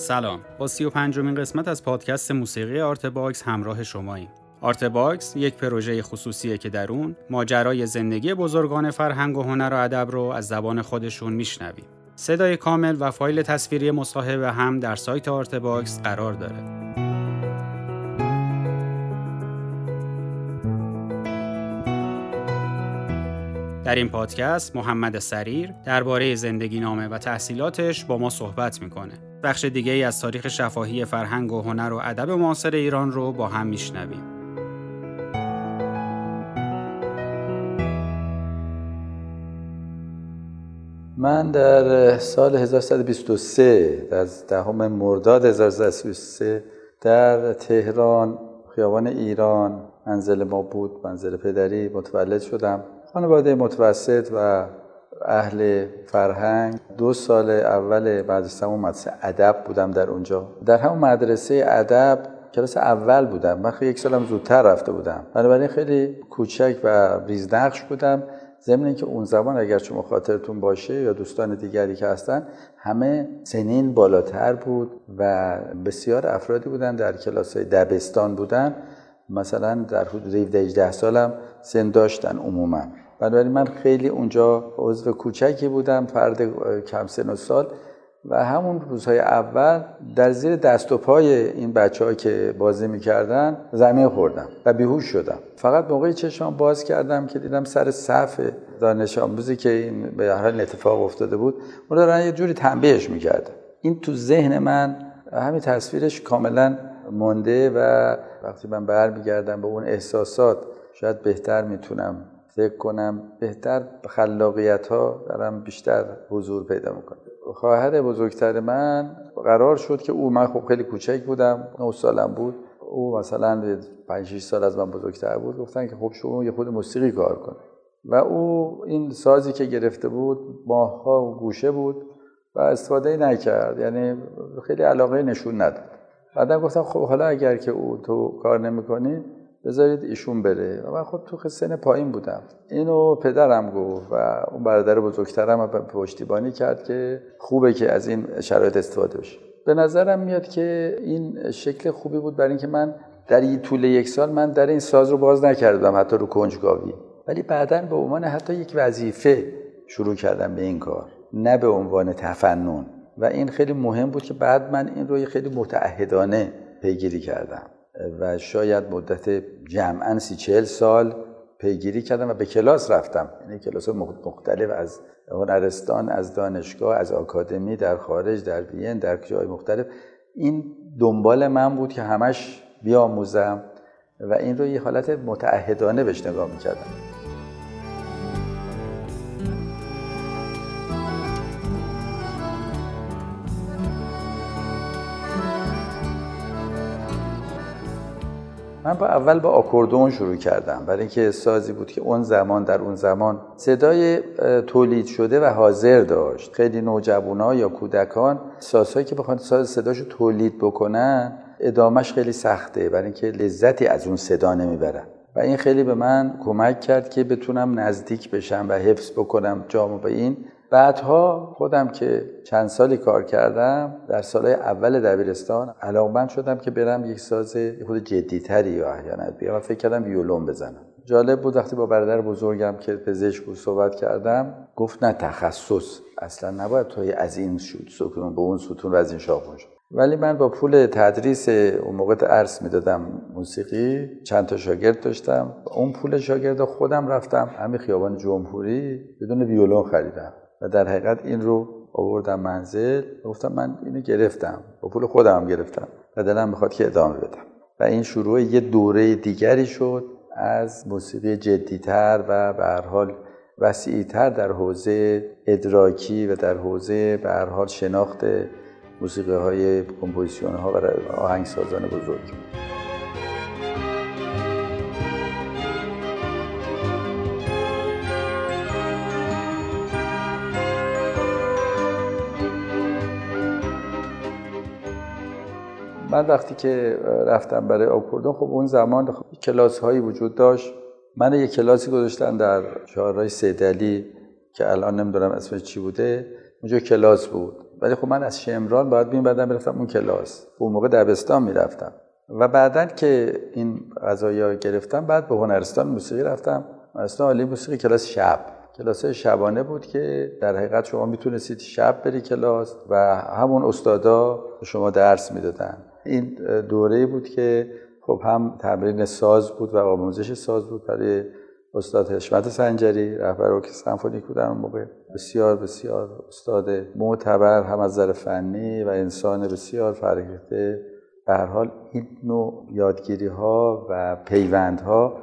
سلام. با سی و پنجمین قسمت از پادکست موسیقی آرت باکس همراه شماییم. آرت باکس یک پروژه خصوصیه که در اون ماجرای زندگی بزرگان فرهنگ و هنر و ادب رو از زبان خودشون میشنویم. صدای کامل و فایل تصویری مصاحبه هم در سایت آرت باکس قرار داره. در این پادکست محمد سریر درباره زندگی نامه و تحصیلاتش با ما صحبت می‌کنه. بخش دیگه ای از تاریخ شفاهی فرهنگ و هنر و ادب معاصر ایران رو با هم میشنویم. من در سال 1123 در دهم مرداد 1123 در تهران خیابان ایران منزل ما بود منزل پدری متولد شدم خانواده متوسط و اهل فرهنگ. دو سال اول مدرسه همون مدرسه ادب بودم در اونجا. در همون مدرسه ادب کلاس اول بودم. من یک سالم زودتر رفته بودم. بنابراین خیلی کوچک و ریزنقش بودم. ضمن که اون زمان اگر شما خاطرتون باشه یا دوستان دیگری که هستن همه سنین بالاتر بود و بسیار افرادی بودن. در کلاس دبستان بودن. مثلا در حدود 17 سالم سن داشتن عموما. بنابراین من خیلی اونجا عضو کوچکی بودم فرد کم سن و سال. و همون روزهای اول در زیر دست و پای این بچه که بازی می‌کردن زمین خوردم و بیهوش شدم. فقط موقعی چشم باز کردم که دیدم سر صف دانش آموزی که این به حال اتفاق افتاده بود اون دارن یه جوری تنبیهش می‌کرد این تو ذهن من همین تصویرش کاملا مونده و وقتی من برمیگردم به اون احساسات شاید بهتر می‌تونم فکر کنم بهتر خلاقیت ها دارم بیشتر حضور پیدا می‌کنم خواهر بزرگتر من قرار شد که او من خب خیلی کوچک بودم 9 سالم بود. او مثلا 5 6 سال از من بزرگتر بود. گفتن که خب شما یه خود موسیقی کار کن. و او این سازی که گرفته بود ماهها و گوشه بود و استفاده نکرد. یعنی خیلی علاقه نشون نداد. بعدا گفتم خب حالا اگر که او تو کار نمی‌کنی بذارید ایشون بره. و من خب تو سن پایین بودم. اینو پدرم گفت و اون برادر بزرگترم پشتیبانی کرد که خوبه که از این شرایط استفاده بشه. به نظرم میاد که این شکل خوبی بود برای اینکه من در این طول یک سال من در این ساز رو باز نکردم حتی رو کنجکاوی. ولی بعدا به عنوان حتی یک وظیفه شروع کردم به این کار نه به عنوان تفنن. و این خیلی مهم بود که بعد من این رو خیلی متعهدانه پیگیری کردم. و شاید مدت جمعا سی چهل سال پیگیری کردم و به کلاس رفتم. یعنی کلاس مختلف از هنرستان از دانشگاه از آکادمی در خارج در وین در جای مختلف. این دنبال من بود که همش بیاموزم و این رو یه حالت متعهدانه بهش نگاه می‌کردم. من با اول با آکوردون شروع کردم. برای اینکه سازی بود که اون زمان در اون زمان صدای تولید شده و حاضر داشت. خیلی نوجوانها یا کودکان سازهایی که بخوان ساز صداشو تولید بکنن ادامش خیلی سخته. برای اینکه لذتی از اون صدا نمی‌برن. و این خیلی به من کمک کرد که بتونم نزدیک بشم و حفظ بکنم جامو به این. بعدها خودم که چند سالی کار کردم در سالهای اول دبیرستان علاقمند شدم که برم یک ساز خود جدیتری یا احیانا بیام. فکر کردم ویولون بزنم. جالب بود وقتی با برادر بزرگم که پزشک بود صحبت کردم گفت نه تخصص. اصلا نباید توی از این ستون به اون ستون و از این شاخون شد ولی من با پول تدریس اون موقع عرض می‌دادم موسیقی چند تا شاگرد داشتم. اون پول شاگرد خودم رفتم. همین خیابان جمهوری بدون ویولون خریدم. و در حقیقت این رو آوردم منزل گفتم من اینو گرفتم با پول خودم گرفتم و دلم می‌خواد که ادامه بدم. و این شروع یه دوره دیگری شد از موسیقی جدیتر و به هر حال وسیعتر در حوزه ادراکی و در حوزه به هر حال شناخت موسیقی های و آهنگسازان بزرگ. من وقتی که رفتم برای آکوردون خب اون زمان خب کلاس هایی وجود داشت. من یه کلاسی گذاشتن در شهرهای سیدلی که الان نمی‌دونم اسمش چی بوده. اونجا کلاس بود. ولی خب من از شمران باید بیم بعدم می‌رفتم اون کلاس. اون موقع دبستان می‌رفتم. و بعدا که این غذایا گرفتم بعد به هنرستان موسیقی رفتم. هنرستان عالی موسیقی کلاس شب. کلاس شبانه بود که در حقیقت شما می‌تونستید شب بری کلاس و همون استادا شما درس می‌دادن. این دوره بود که خب هم تمرین ساز بود و آموزش ساز بود برای استاد حشمت سنجری رهبر ارکستر سمفونیک بودن اون موقع. بسیار بسیار استاد معتبر هم از نظر فنی و انسان بسیار فرهیخته به هر حال این نوع یادگیری ها و پیوند ها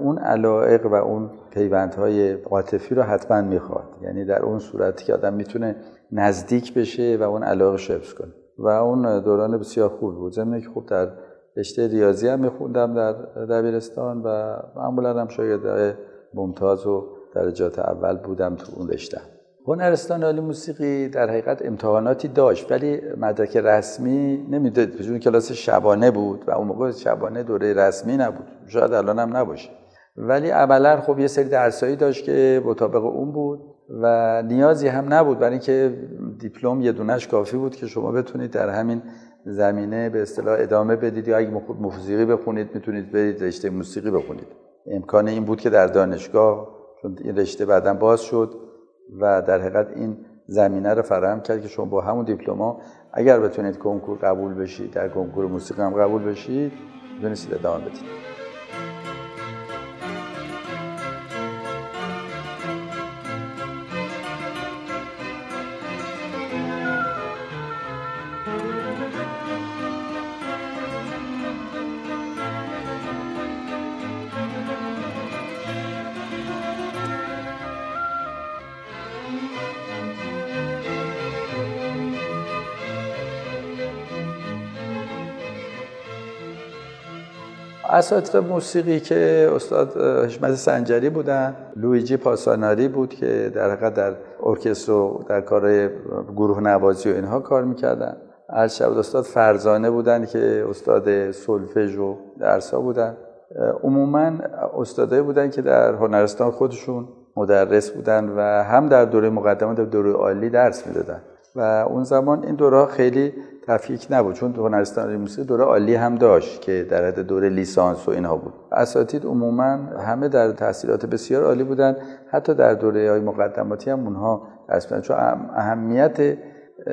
اون علائق و اون پیوندهای عاطفی رو حتما می‌خواد. یعنی در اون صورتی که آدم می‌تونه نزدیک بشه و اون علاقه حفظ کنه. و اون دوران بسیار خوب بود. ضمن که خوب در رشته ریاضی هم میخوندم در دبیرستان و معمولا هم شاید ممتاز و درجات اول بودم تو اون رشته. هنرستان عالی موسیقی در حقیقت امتحاناتی داشت ولی مدرک رسمی نمی‌داد چون کلاس شبانه بود و اون موقع شبانه دوره رسمی نبود. شاید الان هم نباشه. ولی عملا خب یه سری درسایی داشت که مطابق اون بود. و نیازی هم نبود. برای اینکه دیپلم یه دونش کافی بود که شما بتونید در همین زمینه به اصطلاح ادامه بدید یا اگه موسیقی بخونید می‌تونید برید رشته موسیقی بخونید. امکان این بود که در دانشگاه چون این رشته بعدا باز شد و در حقیقت این زمینه رو فراهم کرد که شما با همون دیپلما اگر بتونید کنکور قبول بشید در کنکور موسیقی هم قبول بشید می‌تونید ادامه بدید. اساتید موسیقی که استاد حشمت سنجری بودن لویجی پاساناری بود که در حقیقت در ارکستر و در کار گروه نوازی و اینها کار می‌کردن. عرض شود استاد فرزانه بودن که استاد سولفژ و درسا بودن. عموما استادایی بودن که در هنرستان خودشون مدرس بودن و هم در دوره مقدمه در دوره عالی درس می‌دادن. و اون زمان این دوره خیلی تفکیک نبود چون هنرستان موسیقی دوره عالی هم داشت که در حد دوره لیسانس و اینها بود. اساتید عموما همه در تحصیلات بسیار عالی بودن حتی در دوره های مقدماتی هم اونها درس چون اهمیت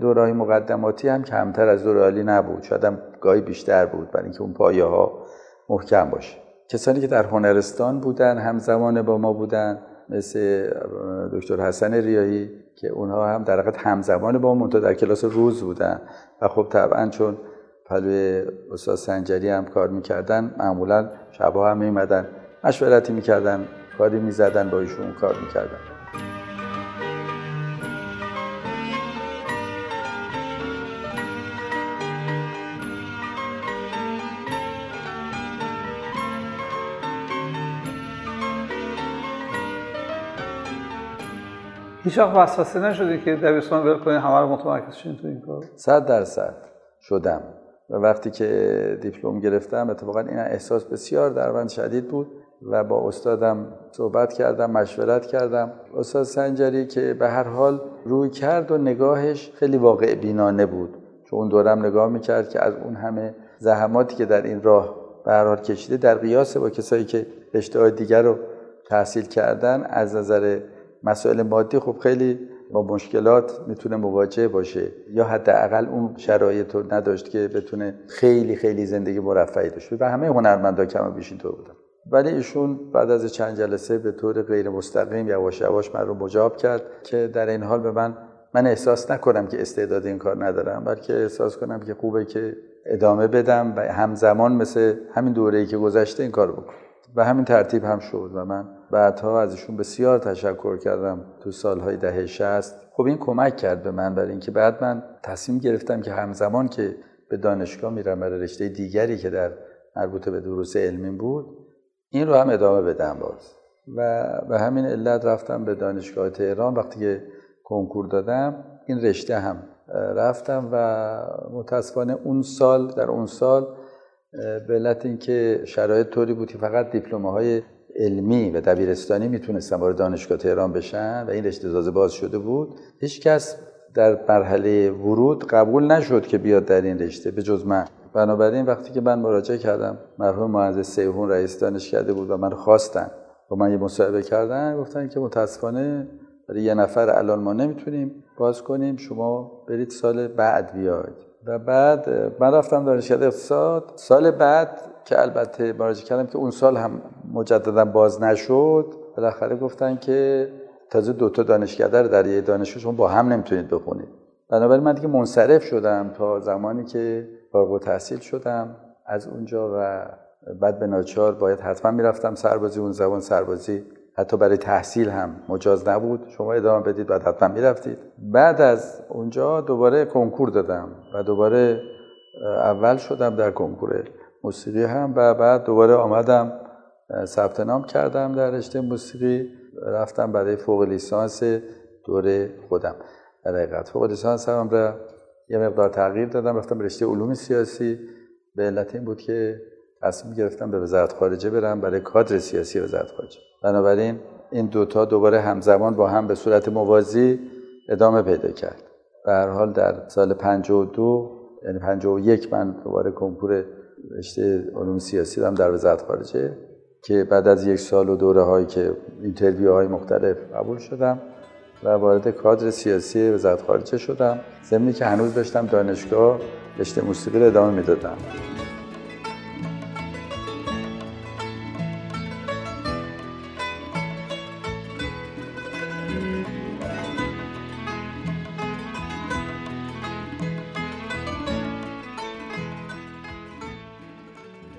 دوره های مقدماتی هم کمتر از دوره عالی نبود. شاید هم گاهی بیشتر بود برای اینکه اون پایه ها محکم باشه. کسانی که در هنرستان بودن همزمان با ما بودن. مثل دکتر حسن ریایی که اونها هم در حقیقت همزمان با ما در کلاس روز بودن. و خب طبعا چون پلوی استاد سنجری هم کار می‌کردن معمولا شبها هم میمدن مشورتی می‌کردن کاری می‌زدن با ایشون کار می‌کردن. هیچ وقت وسوسه نشده که دبیرستان ول کنید همه رو متمرکز شین تو این کار. صد درصد شدم. و وقتی که دیپلم گرفتم اتفاقا این احساس بسیار در من شدید بود و با استادم صحبت کردم مشورت کردم. استاد سنجری که به هر حال روی کرد و نگاهش خیلی واقع بینانه بود. چون اون دورم نگاه می‌کرد که از اون همه زحماتی که در این راه به هر حال کشیده در قیاس با کسایی که رشته دیگر رو تحصیل کردن از نظر مسائل مادی خب خیلی با مشکلات می‌تونه مواجه باشه. یا حداقل اون شرایط رو نداشت که بتونه خیلی خیلی زندگی مرفعی داشته و همه هنرمندا کم بیش اینطور بودن. ولی ایشون بعد از چند جلسه به طور غیر مستقیم یواش یواش من رو مجاب کرد که در این حال به من من احساس نکنم که استعداد این کار ندارم بلکه احساس کنم که خوبه که ادامه بدم و همزمان مثل همین دوره‌ای که گذشته این کار بکنم. و همین ترتیب هم شد و من بعدها از ایشون بسیار تشکر کردم تو سالهای دهه شست خب این کمک کرد به من برای اینکه بعد من تصمیم گرفتم که همزمان که به دانشگاه میرم برای رشته دیگری که در مربوط به دروس علمی بود این رو هم ادامه بدم باز. و به همین علت رفتم به دانشگاه تهران. وقتی که کنکور دادم این رشته هم رفتم و متاسفانه اون سال در اون سال به علت اینکه شرایط طوری بود که فقط دیپلمه های علمی و دبیرستانی می‌تونستن وارد دانشگاه تهران بشن و این رشته تازه باز شده بود هیچ کس در مرحله ورود قبول نشد که بیاد در این رشته به جز من. بنابراین وقتی که من مراجعه کردم مرحوم مهندس سیهون رئیس دانشکده بود و من خواستن با من یه مصاحبه کردن گفتن که متاسفانه برای یه نفر الان ما نمی‌تونیم باز کنیم شما برید سال بعد بیاید. و بعد من رفتم دانشکده اقتصاد. سال بعد که البته مراجعه کردم که اون سال هم مجددا باز نشد بالاخره گفتن که تازه دوتا دانشکده رو در یه دانشگاه شما با هم نمی‌تونید بخونید. بنابراین من دیگه منصرف شدم تا زمانی که فارغ تحصیل شدم از اونجا و بعد به ناچار باید حتما می‌رفتم سربازی اون زبان سربازی حتی برای تحصیل هم مجاز نبود. شما ادامه بدید بعد حتما می‌رفتید. بعد از اونجا دوباره کنکور دادم و دوباره اول شدم در کنکور موسیقی هم و بعد دوباره آمدم ثبت نام کردم در رشته موسیقی. رفتم برای فوق لیسانس دوره خودم. در حقیقت فوق لیسانس هم را یه مقدار تغییر دادم. رفتم رشته علوم سیاسی. به علت این بود که تصمیم گرفتم به وزارت خارجه برم برای کادر سیاسی وزارت خارجه. بنابراین این دوتا دوباره همزمان با هم به صورت موازی ادامه پیدا کرد. به هر حال در سال 52 یعنی 51 من دوباره کنکور رشته علوم سیاسی دارم در وزارت خارجه که بعد از یک سال و دوره هایی که اینترویو های مختلف قبول شدم و وارد کادر سیاسی وزارت خارجه شدم. زمینی که هنوز داشتم دانشگاه رشته موسیقی رو ادامه می‌دادم.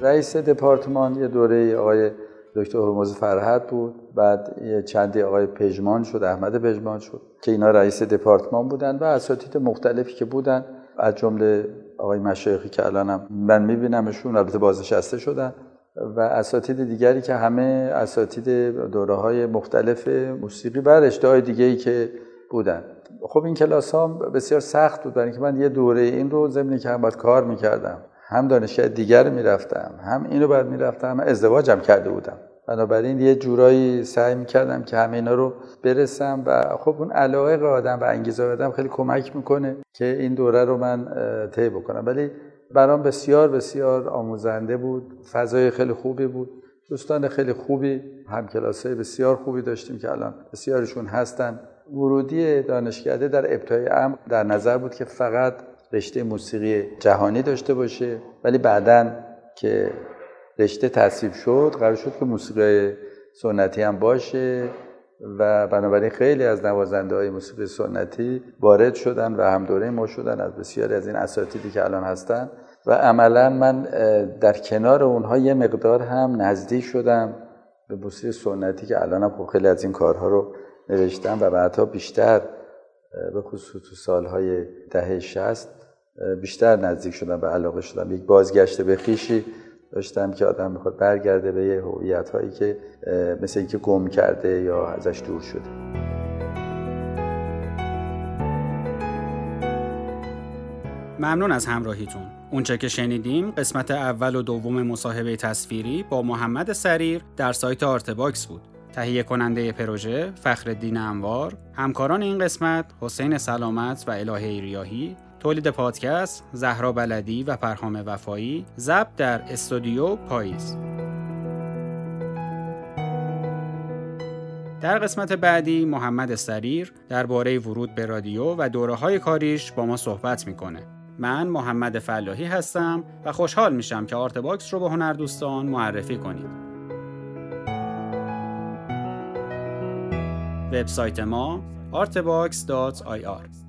رئیس دپارتمان یه دوره آقای دکتر هرمز فرهد بود. بعد یه چندی آقای پژمان شد احمد پژمان شد که اینا رئیس دپارتمان بودن و اساتید مختلفی که بودن. از جمله آقای مشایخی که الانم من میبینمشون البته بازنشسته شدن. و اساتید دیگری که همه اساتید دوره های مختلف موسیقی و رشته های دیگه ای که بودن. خب این کلاس ها بسیار سخت بود. برای اینکه من یه دوره این رو ضمن که هم باید کار می‌کردم. هم دانشگاه دیگر می‌رفتم هم اینو بعد می‌رفتم هم ازدواجم کرده بودم. بنابراین یه جورایی سعی می‌کردم که همه اینا رو برسم و خب اون علاقه آدم و انگیزه آدم خیلی کمک می‌کنه که این دوره رو من طی بکنم. ولی برام بسیار بسیار آموزنده بود فضای خیلی خوبی بود. دوستان خیلی خوبی هم کلاسای بسیار خوبی داشتیم که الان بسیارشون هستن. ورودی دانشکده در ابتدای امر در نظر بود که فقط رشته موسیقی جهانی داشته باشه ولی بعدا که رشته تصویب شد قرار شد که موسیقی سنتی هم باشه و بنابراین خیلی از نوازنده های موسیقی سنتی وارد شدن و هم دوره ما شدن از بسیاری از این اساتیدی که الان هستن. و عملا من در کنار اونها یه مقدار هم نزدیک شدم به موسیقی سنتی که الان هم خب خیلی از این کارها رو نوشتم و بعدها بیشتر به خصوص تو سالهای دهه شست بیشتر نزدیک شدم به علاقه شدم. یک بازگشت به خیشی داشتم که آدم می‌خواد برگرده به یه هویت هایی که مثل اینکه گم کرده یا ازش دور شده. ممنون از همراهیتون. اونچه که شنیدیم قسمت اول و دوم مصاحبه تصویری با محمد سریر در سایت آرتباکس بود. تهیه کننده پروژه فخر انوار همکاران این قسمت حسین سلامت و الهه ریاهی تولید پادکست زهرا بلدی و پرهام وفایی ضبط در استودیو پاییز در قسمت بعدی محمد سریر درباره ورود به رادیو و دوره های کاریش با ما صحبت می‌کنه. من محمد فلاحی هستم و خوشحال میشم که آرت باکس رو به هنردوستان معرفی کنید. وبسایت ما artbox.ir